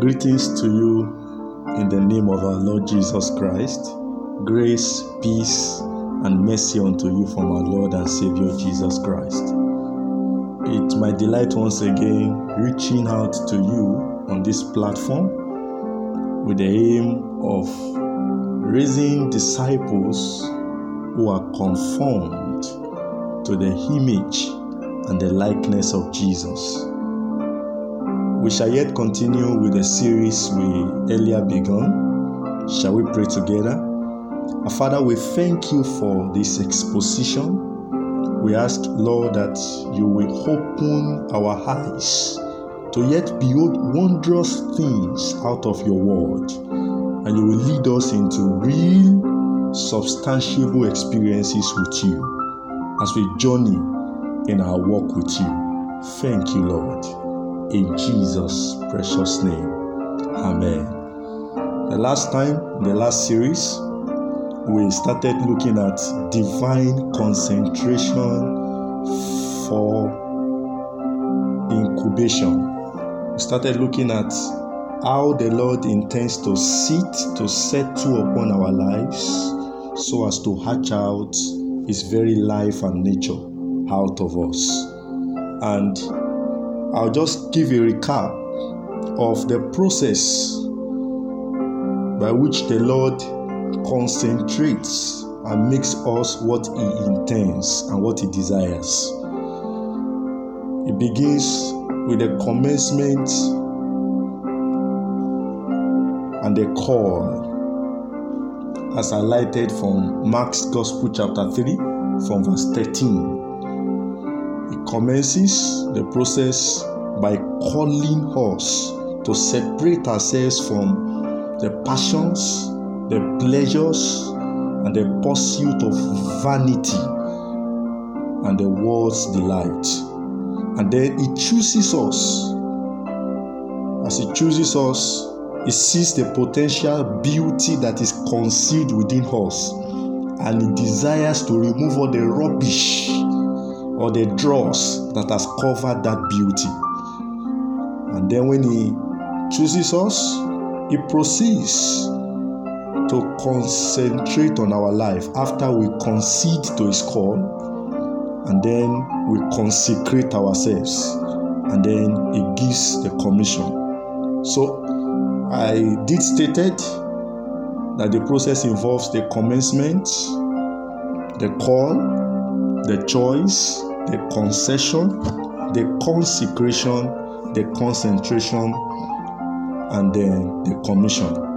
Greetings to you in the name of our Lord Jesus Christ. Grace, peace, and mercy unto you from our Lord and Savior Jesus Christ. It's my delight once again reaching out to you on this platform with the aim of raising disciples who are conformed to the image and the likeness of Jesus. We shall yet continue with the series we earlier begun. Shall we pray together? Our Father, we thank you for this exposition. We ask, Lord, that you will open our eyes to yet behold wondrous things out of your word, and you will lead us into real, substantiable experiences with you as we journey in our walk with you. Thank you, Lord. In Jesus' precious name. Amen. The last time, the last series, we started looking at divine concentration for incubation. We started looking at how the Lord intends to sit, to settle upon our lives so as to hatch out His very life and nature out of us. And I'll just give a recap of the process by which the Lord concentrates and makes us what He intends and what He desires. It begins with the commencement and the call, as highlighted from Mark's Gospel, chapter 3, from verse 13 it commences the process by calling us to separate ourselves from the passions, the pleasures, and the pursuit of vanity and the world's delight. And then it chooses us. As it chooses us, it sees the potential beauty that is concealed within us and it desires to remove all the rubbish or the dross that has covered that beauty. And then when He chooses us, He proceeds to concentrate on our life after we concede to His call, and then we consecrate ourselves, and then He gives the commission. So I did stated that the process involves the commencement, the call, the choice, the concession, the consecration, the concentration, and then the commission.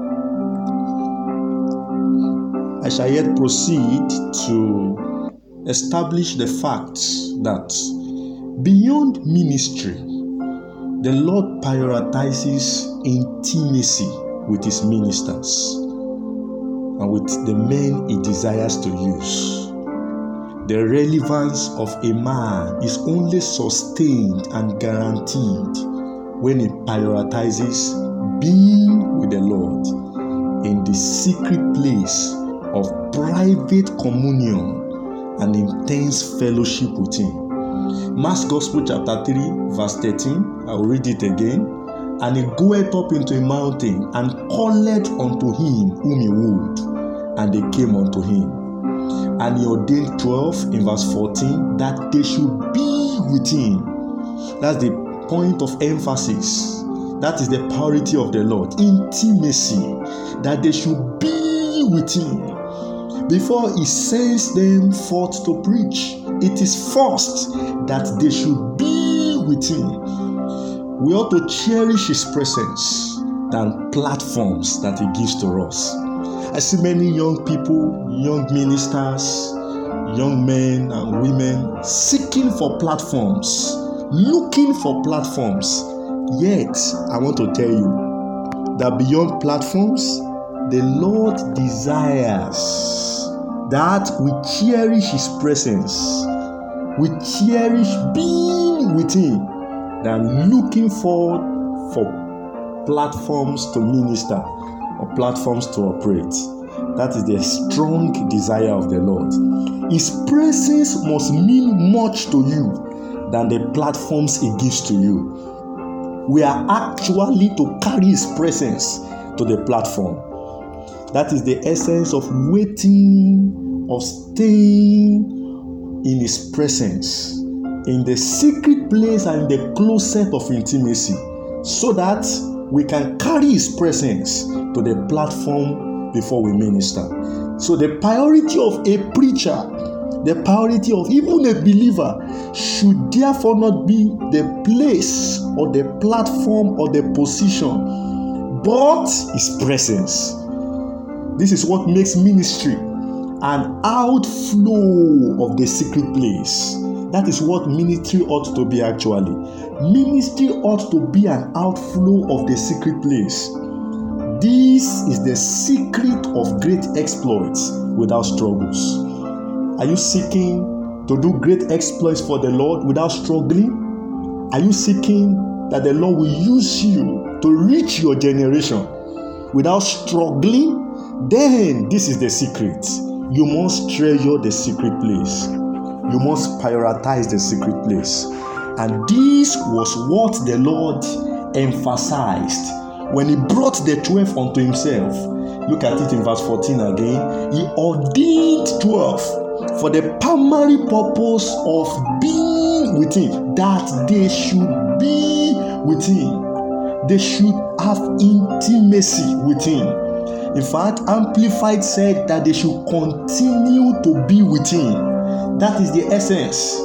I shall yet proceed to establish the fact that beyond ministry, the Lord prioritizes intimacy with his ministers and with the men he desires to use. The relevance of a man is only sustained and guaranteed when he prioritizes being with the Lord in the secret place of private communion and intense fellowship with Him. Mark's Gospel, chapter 3, verse 13, I will read it again. And he goeth up into a mountain and called unto him whom he would, and they came unto him and he ordained 12 in verse 14 that they should be with him. That's the point of emphasis. That is the priority of the Lord. Intimacy. That they should be with him. Before he sends them forth to preach, it is first that they should be with him. We ought to cherish his presence than platforms that he gives to us. I see many young people, young ministers, young men and women seeking for platforms, looking for platforms. Yet, I want to tell you that beyond platforms, the Lord desires that we cherish His presence, we cherish being with Him, than looking forward for platforms to minister or platforms to operate. That is the strong desire of the Lord. His presence must mean much to you than the platforms He gives to you. we are actually to carry His presence to the platform. That is the essence of waiting, of staying in His presence, in the secret place and the closet of intimacy, so that we can carry His presence to the platform before we minister. So, the priority of a preacher, the priority of even a believer, should therefore not be the place or the platform or the position, but His presence. This is what makes ministry an outflow of the secret place. That is what ministry ought to be actually. Ministry ought to be an outflow of the secret place. This is the secret of great exploits without struggles. Are you seeking to do great exploits for the Lord without struggling? Are you seeking that the Lord will use you to reach your generation without struggling? Then this is the secret. You must treasure the secret place. You must prioritize the secret place. And this was what the Lord emphasized when he brought the 12 unto himself. Look at it in verse 14 again. He ordained 12 for the primary purpose of being with him, that they should be with him. They should have intimacy with him. In fact, Amplified said that they should continue to be with him. That is the essence,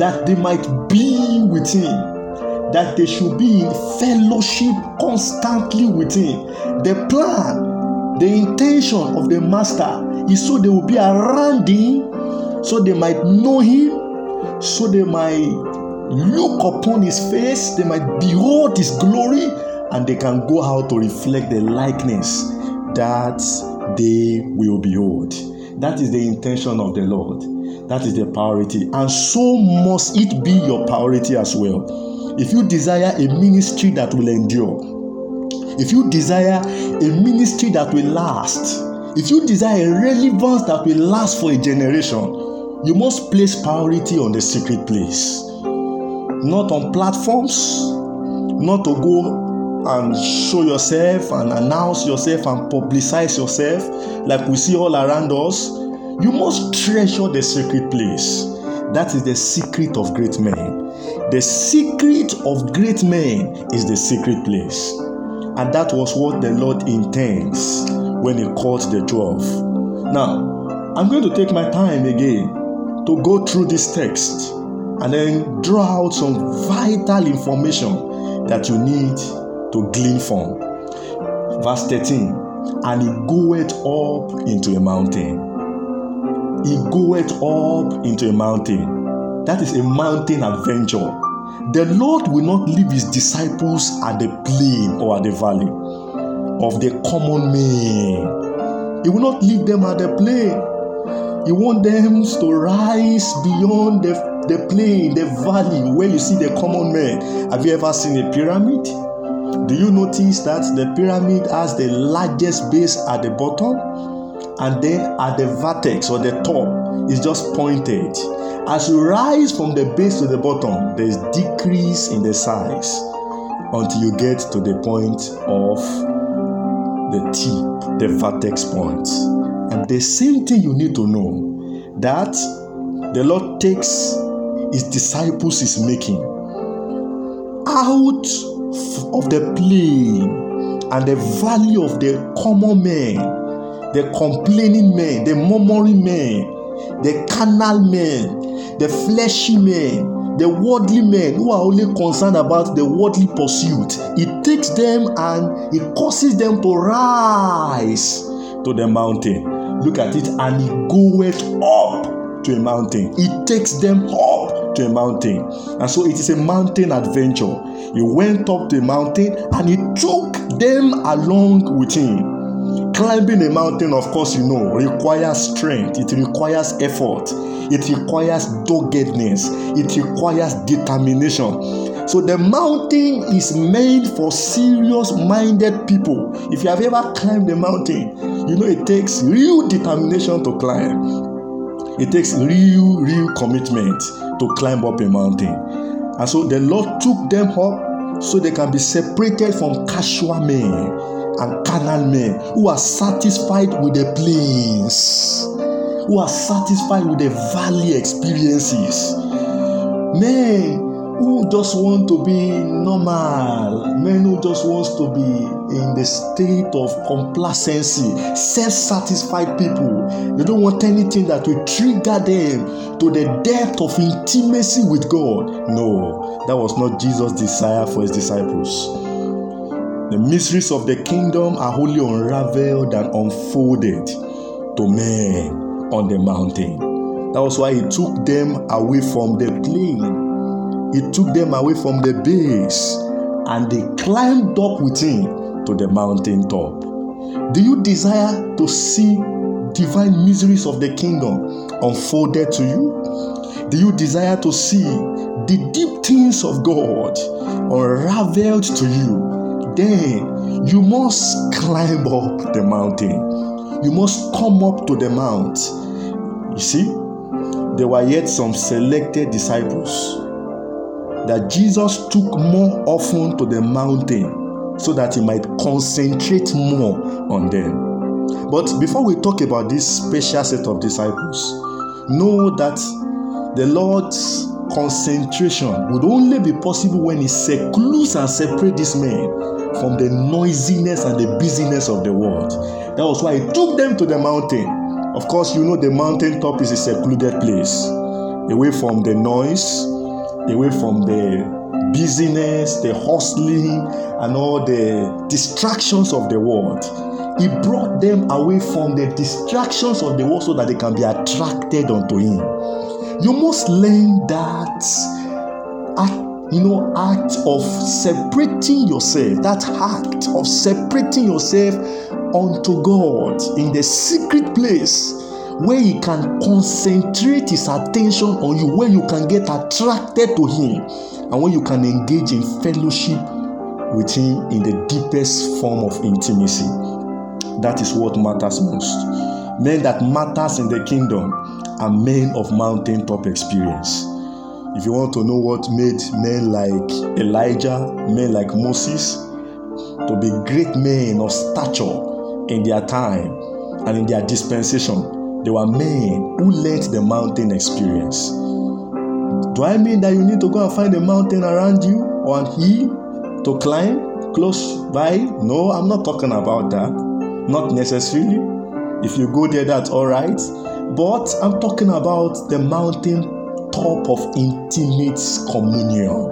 that they might be with him that they should be in fellowship constantly with Him. The plan, the intention of the Master is so they will be around Him, so they might know Him, so they might look upon His face, they might behold His glory, and they can go out to reflect the likeness that they will behold. That is the intention of the Lord. That is the priority. And so must it be your priority as well if you desire a ministry that will endure, if you desire a ministry that will last, if you desire a relevance that will last for a generation, you must place priority on the secret place. Not on platforms, not to go and show yourself and announce yourself and publicize yourself like we see all around us. You must treasure the secret place. That is the secret of great men. The secret of great men is the secret place. And that was what the Lord intends when He called the 12. Now, I'm going to take my time again to go through this text and then draw out some vital information that you need to glean from. Verse 13 And he goeth up into a mountain. He goeth up into a mountain. That is a mountain adventure. The Lord will not leave his disciples at the plain or at the valley of the common man. He will not leave them at the plain. He wants them to rise beyond the, the plain, the valley where you see the common man. Have you ever seen a pyramid? Do you notice that the pyramid has the largest base at the bottom and then at the vertex or the top is just pointed? As you rise from the base to the bottom, there's decrease in the size until you get to the point of the tip, the vertex point. And the same thing you need to know that the Lord takes his disciples is making out of the plain and the valley of the common man, the complaining man, the murmuring man, the carnal men, the fleshy men, the worldly men who are only concerned about the worldly pursuit. It takes them and it causes them to rise to the mountain. Look at it, and it goeth up to a mountain. It takes them up to a mountain. And so it is a mountain adventure. He went up a mountain and he took them along with him. Climbing a mountain, of course, you know, requires strength, it requires effort, it requires doggedness, it requires determination. So, the mountain is made for serious minded people. If you have ever climbed a mountain, you know it takes real determination to climb. It takes real, real commitment to climb up a mountain. And so the Lord took them up so they can be separated from casual men and carnal men who are satisfied with the plains, who are satisfied with the valley experiences. Men who just want to be normal, men who just wants to be in the state of complacency, self-satisfied people. They don't want anything that will trigger them to the depth of intimacy with God. No, that was not Jesus' desire for his disciples. The mysteries of the kingdom are wholly unraveled and unfolded to men on the mountain. That was why he took them away from the plain he took them away from the base and they climbed up with him to the mountain top. Do you desire to see divine miseries of the kingdom unfolded to you? Do you desire to see the deep things of God unraveled to you? Then you must climb up the mountain. You must come up to the mount. You see, there were yet some selected disciples that Jesus took more often to the mountain so that he might concentrate more on them. But before we talk about this special set of disciples, know that the Lord's concentration would only be possible when he secludes and separates these men from the noisiness and the busyness of the world. That was why he took them to the mountain. Of course, you know the mountain top is a secluded place, away from the noise, away from the busyness, the hustling, and all the distractions of the world. He brought them away from the distractions of the world so that they can be attracted unto Him. You must learn that you know act of separating yourself that act of separating yourself unto god in the secret place where he can concentrate his attention on you, where you can get attracted to him, and where you can engage in fellowship with him in the deepest form of intimacy. That is what matters most. Men that matters in the kingdom are men of mountaintop experience. If you want to know what made men like Elijah, men like Moses, to be great men of stature in their time and in their dispensation, they were men who learned the mountain experience. Do I mean that you need to go and find a mountain around you or a hill to climb close by? No, I'm not talking about that. Not necessarily. If you go there, that's all right. But I'm talking about the mountain top of intimate communion.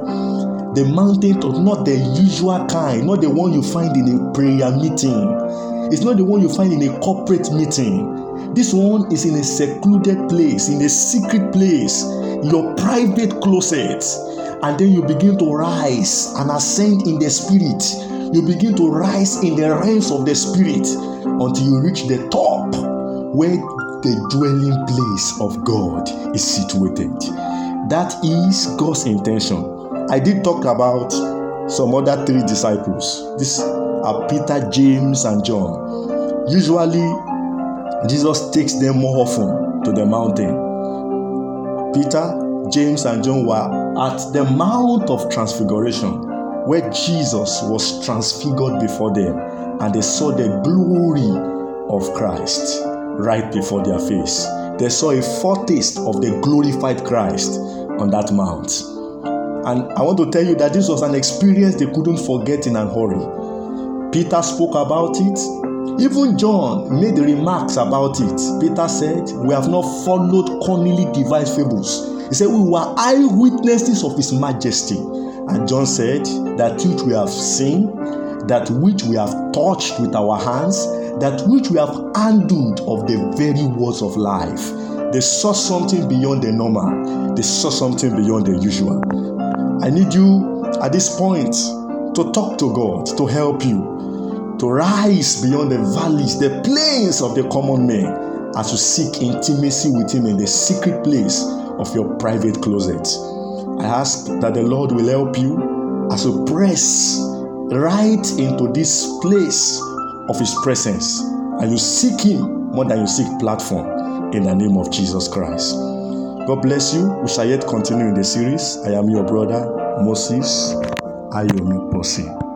The mountain top, not the usual kind, not the one you find in a prayer meeting. It's not the one you find in a corporate meeting. This one is in a secluded place, in a secret place, your private closet. And then you begin to rise and ascend in the spirit. You begin to rise in the realms of the spirit until you reach the top where the dwelling place of God is situated. That is God's intention. I did talk about some other three disciples. These are Peter, James, and John. Usually, Jesus takes them more often to the mountain. Peter, James, and John were at the Mount of Transfiguration where Jesus was transfigured before them and they saw the glory of Christ right before their face. They saw a foretaste of the glorified Christ on that mount. And I want to tell you that this was an experience they couldn't forget in a hurry. Peter spoke about it, even John made remarks about it. Peter said, We have not followed cunningly devised fables. He said, We were eyewitnesses of his majesty. And John said, That which we have seen, that which we have touched with our hands, that which we have handled of the very words of life. They saw something beyond the normal, they saw something beyond the usual. I need you at this point to talk to God to help you to rise beyond the valleys, the plains of the common man, as you seek intimacy with Him in the secret place of your private closet. I ask that the Lord will help you as you press right into this place of His presence and you seek Him more than you seek platform in the name of Jesus Christ. God bless you. We shall yet continue in the series. I am your brother, Moses ayọ̀ mi pọ̀ sí i.